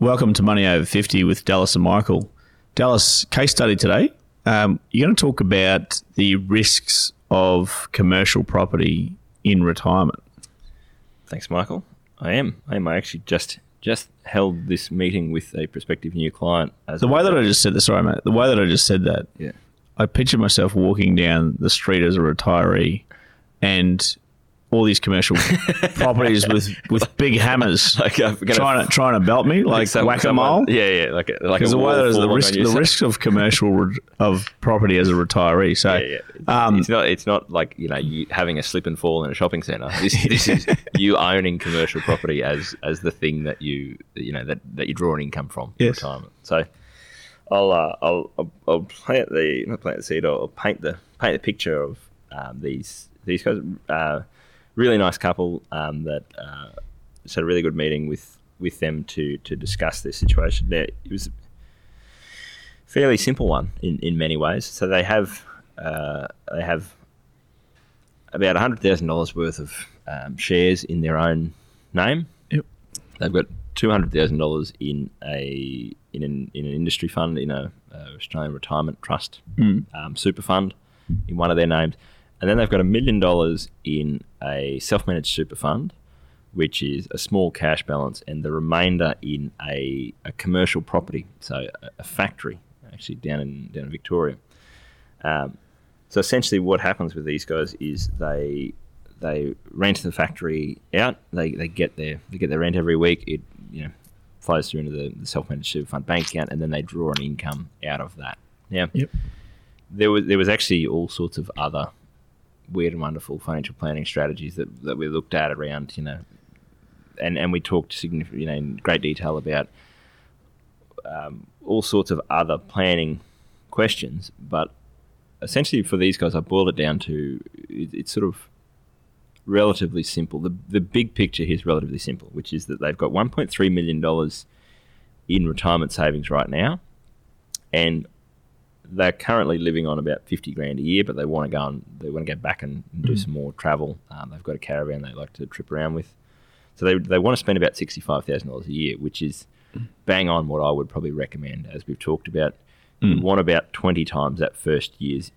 Welcome to Money Over 50 with Dallas and Michael. Dallas, case study today. Um, you're going to talk about the risks of commercial property in retirement. Thanks, Michael. I am. I am. I actually just just held this meeting with a prospective new client. As The way that I just said that, sorry, mate, the way that I just said that, yeah, I pictured myself walking down the street as a retiree and all these commercial properties with, with big hammers like gonna trying to trying to belt me like whack a mole. Yeah, yeah, like a, like a the way the risk, the risk of commercial re- of property as a retiree. So, Yeah, yeah. It's, um, it's not. It's not like you know you having a slip and fall in a shopping centre. This, this is you owning commercial property as as the thing that you you know that, that you draw an income from in Yes. retirement. So I'll, uh, I'll I'll I'll plant the not plant the seed. I'll paint the paint the picture of um, these these guys. Uh, really nice couple um, that uh, had a really good meeting with with them to to discuss their situation. There, it was a fairly simple one in, in many ways. So they have uh, they have about hundred thousand dollars worth of um, shares in their own name. Yep. They've got two hundred thousand dollars in a in an in an industry fund in a uh, Australian retirement trust um, super fund in one of their names, and then they've got a million dollars in a self managed super fund, which is a small cash balance, and the remainder in a, a commercial property, so a, a factory actually down in down in Victoria. Um, so essentially, what happens with these guys is they they rent the factory out. They, they get their they get their rent every week. It you know flows through into the, the self managed super fund bank account, and then they draw an income out of that. Now, Yep. there was there was actually all sorts of other weird and wonderful financial planning strategies that, that we looked at around you know, and and we talked significant you know in great detail about um, all sorts of other planning questions, but essentially for these guys, I boiled it down to it, it's sort of relatively simple. The the big picture here is relatively simple, which is that they've got 1.3 million dollars in retirement savings right now, and they're currently living on about 50 grand a year, but they want to go and they want to go back and, do some more travel. Um, they've got a caravan they like to trip around with, so they they want to spend about 65 thousand dollars a year, which is bang on what I would probably recommend, as we've talked about. You want about 20 times that first year's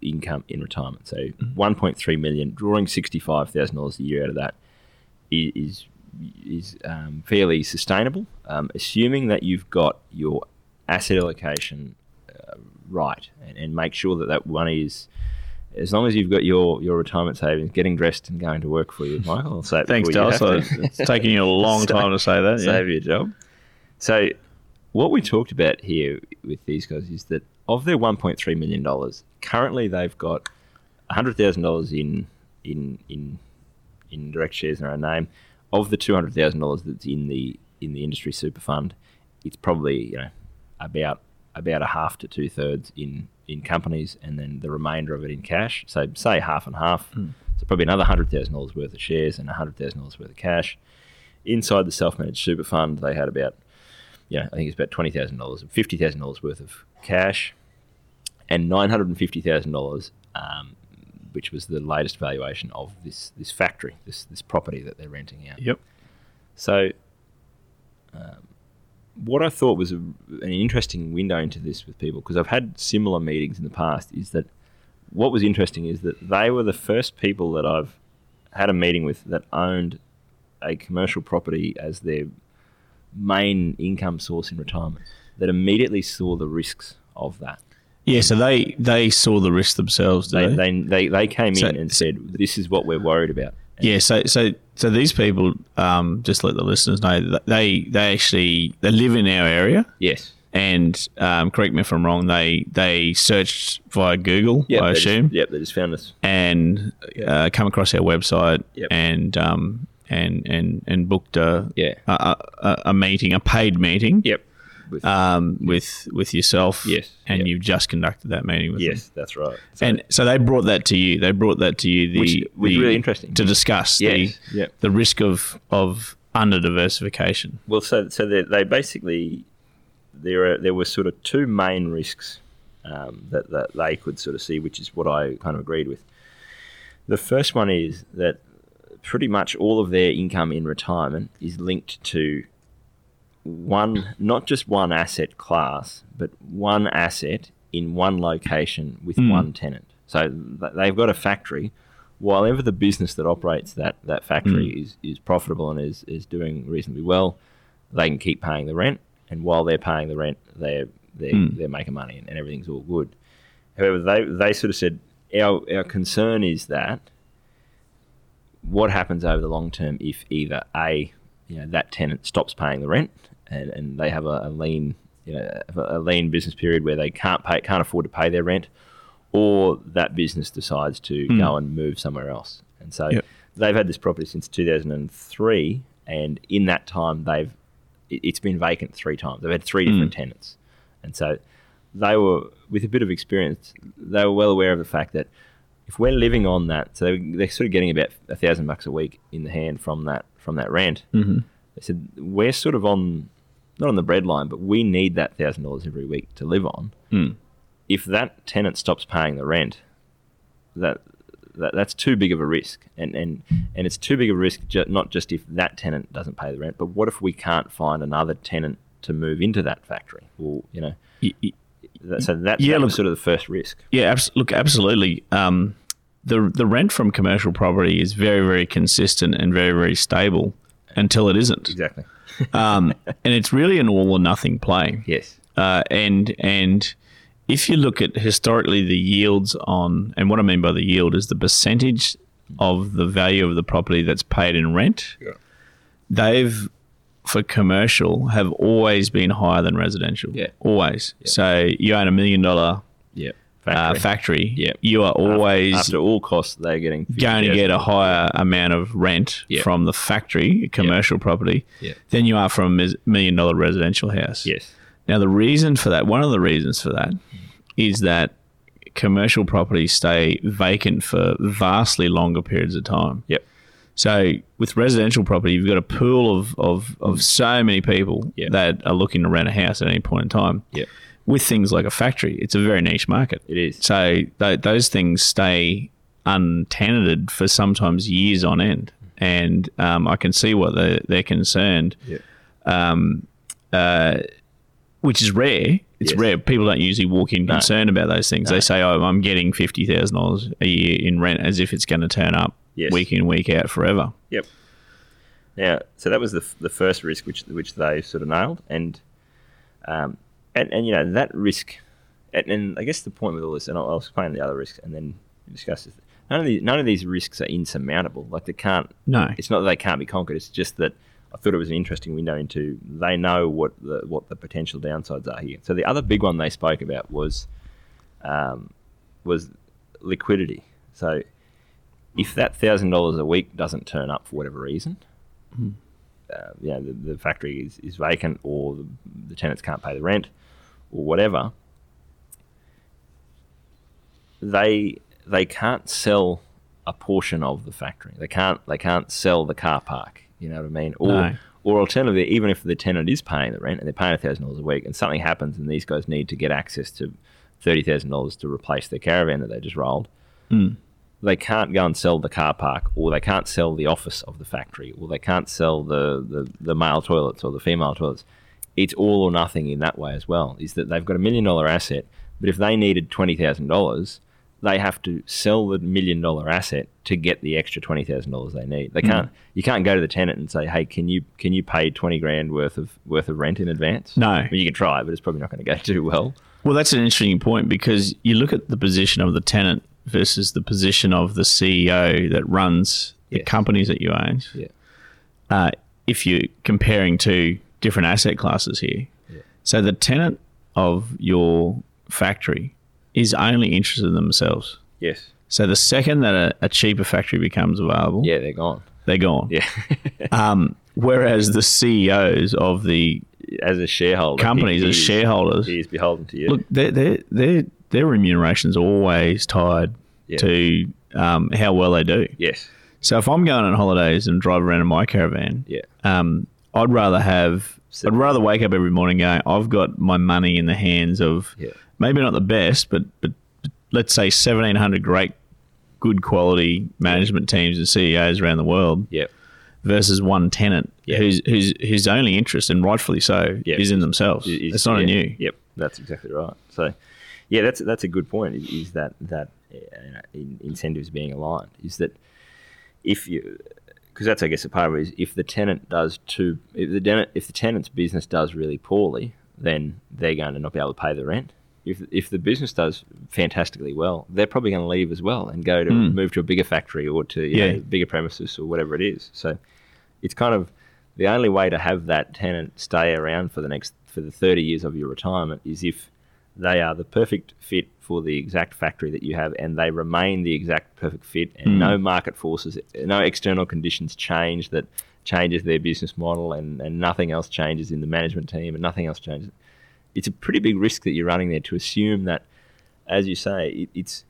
income in retirement. So 1.3 million, drawing $65,000 a year out of that is, is is um, fairly sustainable, um, assuming that you've got your asset allocation right, and, and make sure that that money is. As long as you've got your, your retirement savings, getting dressed and going to work for you, Michael. It thanks, before you Dallas. have to. It's taking you a long So- time to say that. Yeah. save your job. So, what we talked about here with these guys is that of their 1.3 million dollars, currently they've got 100 thousand dollars in in in in direct shares in their own name. Of the 200 thousand dollars that's in the in the industry super fund, it's probably you know about about a half to two thirds in in companies, and then the remainder of it in cash. So say half and half. So probably another hundred thousand dollars worth of shares and hundred thousand dollars worth of cash. Inside the self-managed super fund, they had about, yeah, I think it's about twenty thousand dollars, and fifty thousand dollars worth of cash, and nine hundred and fifty thousand dollars, um, which was the latest valuation of this this factory, this this property that they're renting out. Yep. So, um, what I thought was a, an interesting window into this with people, because I've had similar meetings in the past, is that what was interesting is that they were the first people that I've had a meeting with that owned a commercial property as their main income source in retirement, that immediately saw the risks of that. Yeah, so they they saw the risk themselves. They, they? they, they, they came So- in and said, This is what we're worried about. And Yeah, so so so these people, um, just let the listeners know that they they actually they live in our area, Yes. and um, correct me if I'm wrong. They they searched via Google, Yep, I they just- assume, yep, they just found us. and uh, come across our website Yep. and um, and and and booked a Yeah. a, a, a meeting, a paid meeting. Yep. With, Um, with with yourself. Yes, And yep. you've just conducted that meeting with them. yes, that's right. So- And so they brought that to you. They brought that to you. The, Which was the- really interesting. to discuss Yes, the yep. the risk of of under diversification. Well, so so they, they basically there are, there were sort of two main risks um, that that they could sort of see, which is what I kind of agreed with. The first one is that pretty much all of their income in retirement is linked to one, not just one asset class, but one asset in one location with hmm. one tenant. So th- they've got a factory. While ever the business that operates that, that factory hmm. is, is profitable and is, is doing reasonably well, they can keep paying the rent. And while they're paying the rent, they're, they're, hmm. they're making money and, and everything's all good. However, they, they sort of said, our, our concern is that what happens over the long term if either a you know that tenant stops paying the rent and, and they have a, a lean you know a lean business period where they can't pay can't afford to pay their rent or that business decides to go and move somewhere else and so Yep. they've had this property since 2003 and in that time they've it- it's been vacant three times they've had three different tenants and so they were with a bit of experience they were well aware of the fact that if we're living on that, so they're sort of getting about a thousand bucks a week in the hand from that from that rent. Mm-hmm. They said we're sort of on not on the bread line, but we need that thousand dollars every week to live on. Mm. If that tenant stops paying the rent, that, that that's too big of a risk, and and and it's too big of a risk ju- not just if that tenant doesn't pay the rent, but what if we can't find another tenant to move into that factory? Well, you know, Y- y- that, so that, Yeah, that was sort of the first risk. Yeah, abs- look, absolutely. Um, the the rent from commercial property is very very consistent and very very stable until it isn't, Exactly. Um, and it's really an all or nothing play. Yes. Uh, and and if you look at historically the yields on, and what I mean by the yield is the percentage of the value of the property that's paid in rent. They've for commercial have always been higher than residential. Yeah. always. So you own a million dollar Yeah. Uh, factory. Yeah. you are always after all costs, they're getting going to get a higher amount of rent Yeah. from the factory, commercial property, Yeah. than you are from a million dollar residential house. Yes. Now, the reason for that, one of the reasons for that, is that commercial properties stay vacant for vastly longer periods of time. Yep. So, with residential property, you've got a pool of, of, of so many people Yeah. that are looking to rent a house at any point in time. Yep. With things like a factory, it's a very niche market. It is. So th- those things stay untenanted for sometimes years on end, and um, I can see what they're, they're concerned, Yeah. um, uh, which is rare. It's Yes. rare. People don't usually walk in concerned about those things. They say, "Oh, I'm getting fifty thousand dollars a year in rent," as if it's going to turn up Yes. week in week out forever. Yep. Now, so that was the, f- the first risk which which they sort of nailed, and um, and, and you know that risk, and, and I guess the point with all this, and I'll, I'll explain the other risks, and then discuss this. None of these none of these risks are insurmountable. Like they can't. No. It's not that they can't be conquered. It's just that I thought it was an interesting window into they know what the what the potential downsides are here. So the other big one they spoke about was um, was liquidity. So if that thousand dollars a week doesn't turn up for whatever reason, uh, you know, the, the factory is, is vacant or the, the tenants can't pay the rent or whatever, they they can't sell a portion of the factory. They can't they can't sell the car park. You know what I mean? Or No. or alternatively, even if the tenant is paying the rent and they're paying thousand dollars a week, and something happens and these guys need to get access to thirty thousand dollars to replace their caravan that they just rolled, hmm. they can't go and sell the car park, or they can't sell the office of the factory, or they can't sell the, the, the male toilets or the female toilets. It's all or nothing in that way as well. Is that they've got a million dollar asset, but if they needed twenty thousand dollars, they have to sell the million dollar asset to get the extra twenty thousand dollars they need. They can't. You can't go to the tenant and say, "Hey, can you can you pay twenty grand worth of worth of rent in advance?" No. You can try, but it's probably not going to go too well. Well, that's an interesting point because you look at the position of the tenant versus the position of the CEO that runs the Yes. companies that you own. Yeah. Uh, if you're comparing two different asset classes here. So the tenant of your factory is only interested in themselves. Yes. So the second that a, a cheaper factory becomes available, Yeah, they're gone. they're gone. Yeah. Um, whereas the CEOs of the as a shareholder, companies, he- as is- shareholders, he is beholden to you. look, their their their their is always tied Yeah. to um, how well they do. yes. So if I'm going on holidays and drive around in my caravan, Yeah. um, I'd rather have. So- I'd rather wake up every morning going, I've got my money in the hands of Yeah. maybe not the best, but but, let's say 1,700 great, good quality management teams and CEOs around the world Yep. versus one tenant Yeah. whose whose whose only interest, and rightfully so, Yeah. is in themselves. Is- it's not yeah, in you. Yep, that's exactly right. So, yeah, that's that's a good point. Is, is that that uh, you know, incentives being aligned? Is that if you because that's I guess a part of it is if the tenant does too if the tenant if the tenant's business does really poorly, then they're going to not be able to pay the rent. If, if the business does fantastically well, they're probably going to leave as well and go to hmm. move to a bigger factory or to you Yeah. know, bigger premises or whatever it is. So it's kind of the only way to have that tenant stay around for the next for the 30 years of your retirement is if they are the perfect fit for the exact factory that you have and they remain the exact perfect fit and hmm. no market forces no external conditions change that changes their business model and, and nothing else changes in the management team and nothing else changes it's a pretty big risk that you're running there to assume that as you say it, it's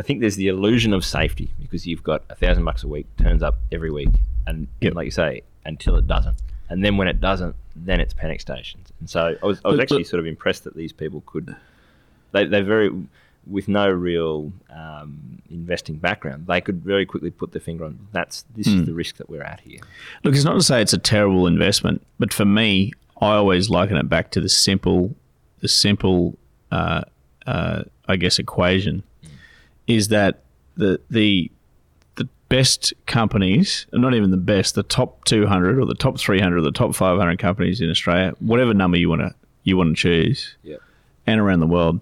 I think there's the illusion of safety because you've got a thousand bucks a week turns up every week, and, Yep. like you say, until it doesn't, and then when it doesn't, then it's panic stations. And so I was, I was But- actually but- sort of impressed that these people could, they they very with no real um, investing background, they could very quickly put their finger on that's this Hmm. is the risk that we're at here. Look, it's not to say it's a terrible investment, but for me, I always liken it back to the simple, the simple, uh, uh, I guess, equation is that the the the best companies, not even the best, the top two hundred or the top three hundred or the top five hundred companies in Australia, whatever number you want to you want to choose, Yeah, and around the world,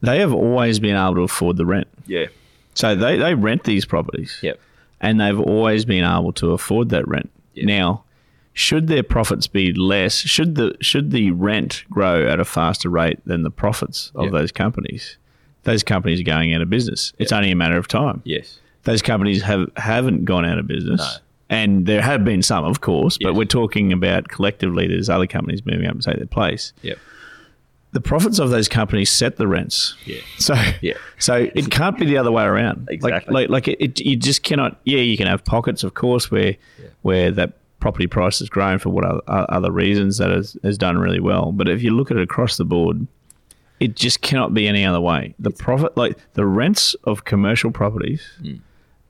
they have always been able to afford the rent. yeah, So they, they rent these properties yep, and they've always been able to afford that rent. Yeah. Now, should their profits be less? Should the should the rent grow at a faster rate than the profits of Yeah. those companies? Those companies are going out of business. It's only a matter of time. yes, Those companies have haven't gone out of business. No. And there have been some, of course, but we're talking about collectively. There's other companies moving up and take their place. yep, The profits of those companies set the rents. yeah, So, Yeah. so it can't be the other way around. Exactly. Like, like, like it, it, you just cannot. Yeah, you can have pockets, of course, where where that property price has grown for what other, other reasons that has, has done really well. But if you look at it across the board, it just cannot be any other way. The profit, like the rents of commercial properties, hmm.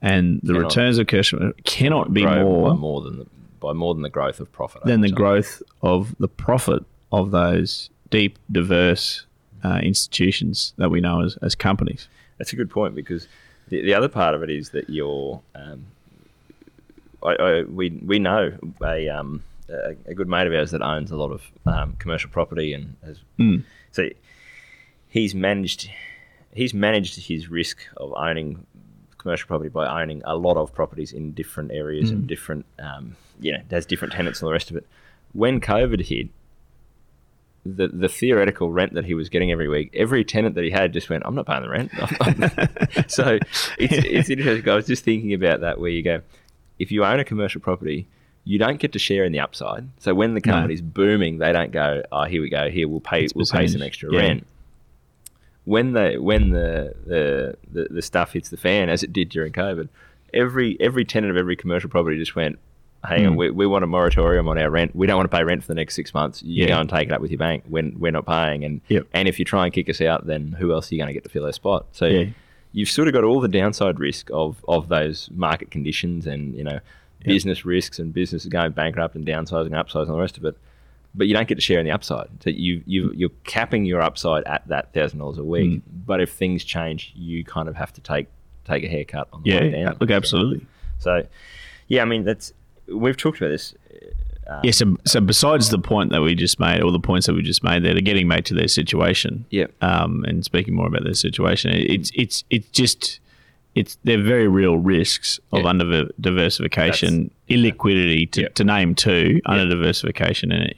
and the. Cannot returns of commercial cannot be more by more than the, by more than the growth of profit than the time. growth of the profit of those deep, diverse uh, institutions that we know as, as companies. That's a good point because the, the other part of it is that you're. Um, I, I, we we know a, um, a a good mate of ours that owns a lot of um, commercial property and has Mm. so he's managed he's managed his risk of owning commercial property by owning a lot of properties in different areas and different um, you know has different tenants and all the rest of it. When COVID hit, the the theoretical rent that he was getting every week, every tenant that he had just went, "I'm not paying the rent." so it's it's interesting. I was just thinking about that, where you go, if you own a commercial property, you don't get to share in the upside. So when the No. company's booming, they don't go, "Oh, here we go. Here we'll pay It's we'll pay some extra Yeah. rent." When the when the, the the the stuff hits the fan, as it did during COVID, every every tenant of every commercial property just went, on, Hmm. we, we want a moratorium on our rent. We don't want to pay rent for the next six months. You Yeah. go and take it up with your bank when we're not paying. And Yep. and if you try and kick us out, then who else are you going to get to fill their spot? So Yeah. you've sort of got all the downside risk of, of those market conditions and, you know, business risks and businesses going bankrupt and downsizing and upsizing and the rest of it. But you don't get to share in the upside. So you, you, you're capping your upside at that $1,000 a week. Mm. But if things change, you kind of have to take take a haircut on the way Yeah, down. look, absolutely. So, yeah, I mean, that's we've talked about this. Uh, Yeah, so, so besides the point that we just made, or the points that we just made there, to getting back to their situation, Yeah. um, and speaking more about their situation, it's it's it's just it's they're very real risks of Yeah. under diversification, illiquidity to, Yeah. to name two, under diversification and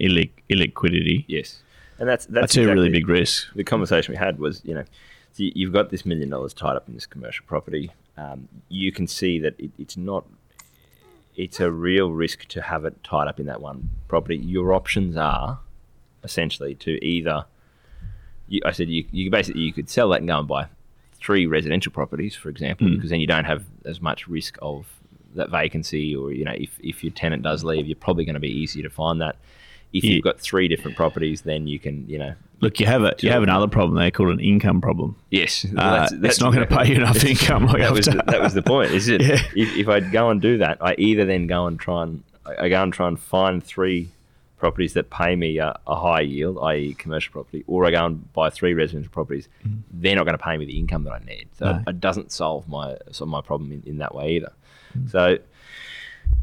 illiquidity Yes, and that's that's two really big risks. the conversation we had was, you know, so you- you've got this million dollars tied up in this commercial property. Um, you can see that it, it's not. It's a real risk to have it tied up in that one property. Your options are essentially to either, you, I said you, you basically you could sell that and go and buy three residential properties, for example, Mm. because then you don't have as much risk of that vacancy, or you know, if if your tenant does leave, you're probably going to be easier to find that. If Yeah. you've got three different properties, then you can, you know, Look, you have a you have another problem there called an income problem. yes, Uh, it's not going to pay you enough income. Like that was the, that was the point, is it? Yeah. If, if I go and do that, I either then go and try and I go and try and find three properties that pay me a, a high yield, i.e., commercial property, or I go and buy three residential properties. They're not going to pay me the income that I need, so. No. it doesn't solve my solve my problem in, in that way either. Mm. So.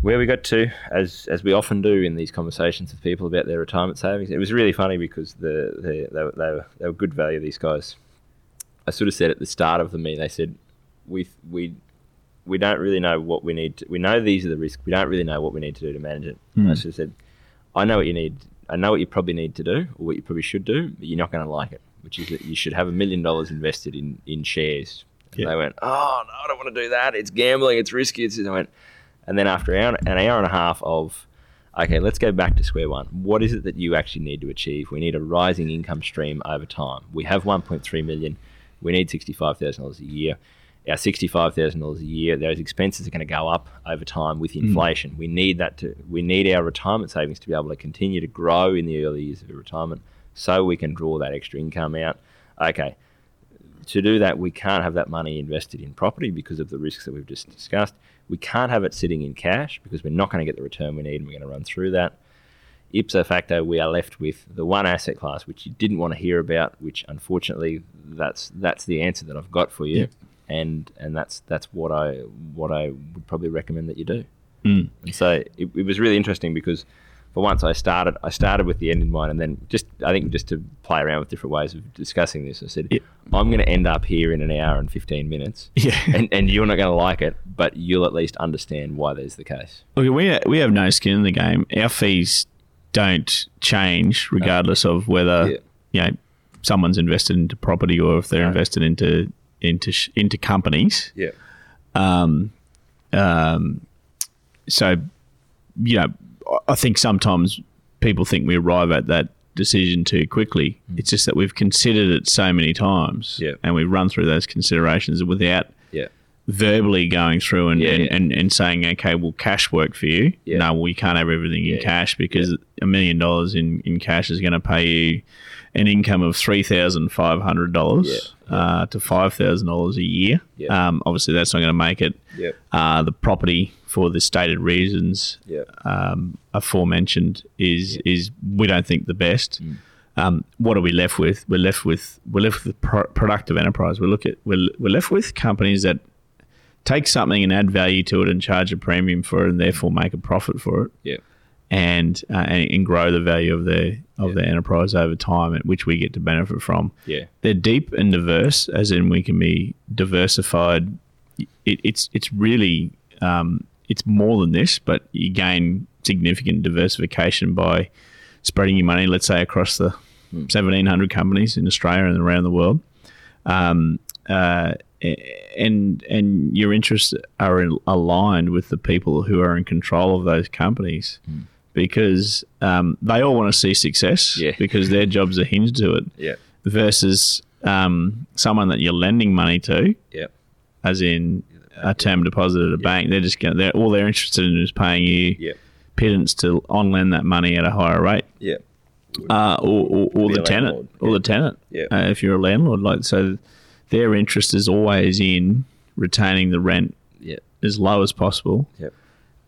Where we got to, as as we often do in these conversations with people about their retirement savings, it was really funny because the, the they, were, they, were, they were good value. These guys, I sort of said at the start of the meeting, they said, we we we don't really know what we need. To, we know these are the risks. We don't really know what we need to do to manage it. Hmm. I sort of said, I know what you need. I know what you probably need to do, or what you probably should do, but you're not going to like it. Which is that you should have a million dollars invested in in shares. And Yeah. They went, oh no, I don't want to do that. It's gambling. It's risky. It's, I went, and then after an hour, an hour and a half of okay, let's go back to square one. What is it that you actually need to achieve? We need a rising income stream over time. We have 1.3 million. We need $65,000 a year. Our $65,000 a year, those expenses are going to go up over time with hmm. inflation. We need that to we need our retirement savings to be able to continue to grow in the early years of retirement so we can draw that extra income out. Okay. To do that, we can't have that money invested in property because of the risks that we've just discussed. We can't have it sitting in cash because we're not going to get the return we need and we're going to run through that. Ipso facto, we are left with the one asset class which you didn't want to hear about, which unfortunately that's that's the answer that I've got for you, Yep. and and that's that's what I what I would probably recommend that you do. Mm. And so it, it was really interesting because for once I started I started with the end in mind and then just I think just to play around with different ways of discussing this I said Yep. I'm going to end up here in an hour and 15 minutes Yeah. and, and you're not going to like it but you'll at least understand why there's the case Look, we we have no skin in the game. Our fees don't change regardless of whether Yeah. you know someone's invested into property or if they're No. invested into into into companies. yeah Um, um, so you know, I- think sometimes people think we arrive at that decision too quickly. Mm. It's just that we've considered it so many times, Yeah. and we've run through those considerations without verbally going through and, Yeah, and, yeah. and, and saying, okay, will cash work for you? Yeah. No, we can't have everything in cash because a million dollars in, in cash is going to pay you an income of three thousand five hundred dollars Yeah. uh, to five thousand dollars a year. Um, obviously, that's not going to make it. Uh, the property, for the stated reasons um, aforementioned, is is we don't think the best. Mm. Um, what are we left with? We're left with we're left with pro- productive enterprise. We look at we're, we're left with companies that take something and add value to it and charge a premium for it and therefore make a profit for it yeah and uh, and, and grow the value of their of Yeah. their enterprise over time, at which we get to benefit from. yeah They're deep and diverse, as in we can be diversified. It, it's it's really um, it's more than this, but you gain significant diversification by spreading your money, let's say, across the seventeen hundred companies in Australia and around the world. Um, uh, and and your interests are in, aligned with the people who are in control of those companies because um, they all want to see success Yeah. because their jobs are hinged to it yeah. versus um, someone that you're lending money to yeah. as in a term deposit at a bank they're just going they're all they're interested in is paying you pittance to on lend that money at a higher rate. Yeah. Uh, or, or, or the tenant, landlord, or the tenant. Yeah. Uh, if you're a landlord, like so, their interest is always in retaining the rent yeah as low as possible Yep.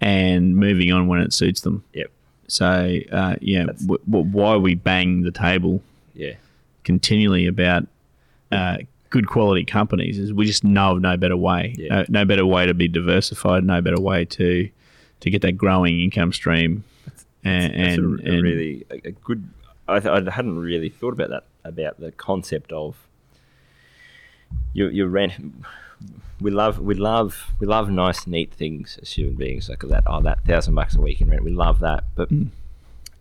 and moving on when it suits them. Yep. So, uh, yeah, w- w- why we bang the table yeah continually about uh, good quality companies is we just know of no better way. Yeah. No, no better way to be diversified. No better way to to get that growing income stream. And, That's and, a, a and- really a, a good. I, I hadn't really thought about that about the concept of your your rent. We love we love we love nice neat things as human beings like that. Oh, that thousand bucks a week in rent. We love that, but Mm.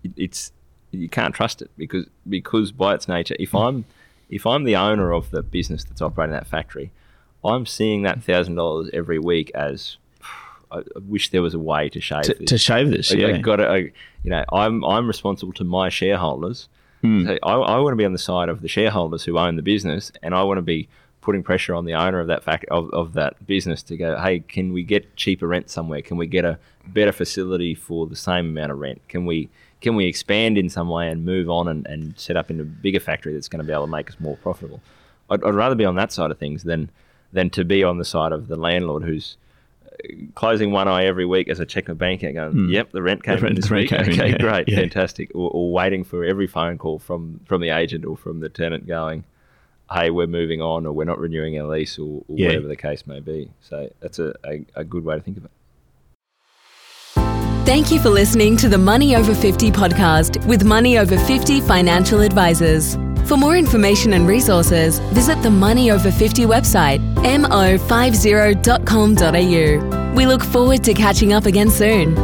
it, it's you can't trust it because because by its nature, if I'm if I'm the owner of the business that's operating that factory, I'm seeing that thousand dollars every week as I wish there was a way to shave to, this. to shave this. I- Yeah, got to, you know, I'm I'm responsible to my shareholders. Hmm. So I, I want to be on the side of the shareholders who own the business, and I want to be putting pressure on the owner of that fact of, of that business to go, hey, can we get cheaper rent somewhere? Can we get a better facility for the same amount of rent? Can we can we expand in some way and move on and, and set up in a bigger factory that's going to be able to make us more profitable? I'd, I'd rather be on that side of things than than to be on the side of the landlord who's closing one eye every week as a check my bank account going, yep, the rent came Hmm. rent- in this week. came in, okay, yeah, great, yeah. fantastic. Or, or waiting for every phone call from, from the agent or from the tenant going, hey, we're moving on or we're not renewing our lease or, or Yeah. whatever the case may be. So that's a, a, a good way to think of it. Thank you for listening to the Money Over 50 podcast with Money Over 50 financial advisors. For more information and resources, visit the Money Over 50 website, mo50.com.au. We look forward to catching up again soon.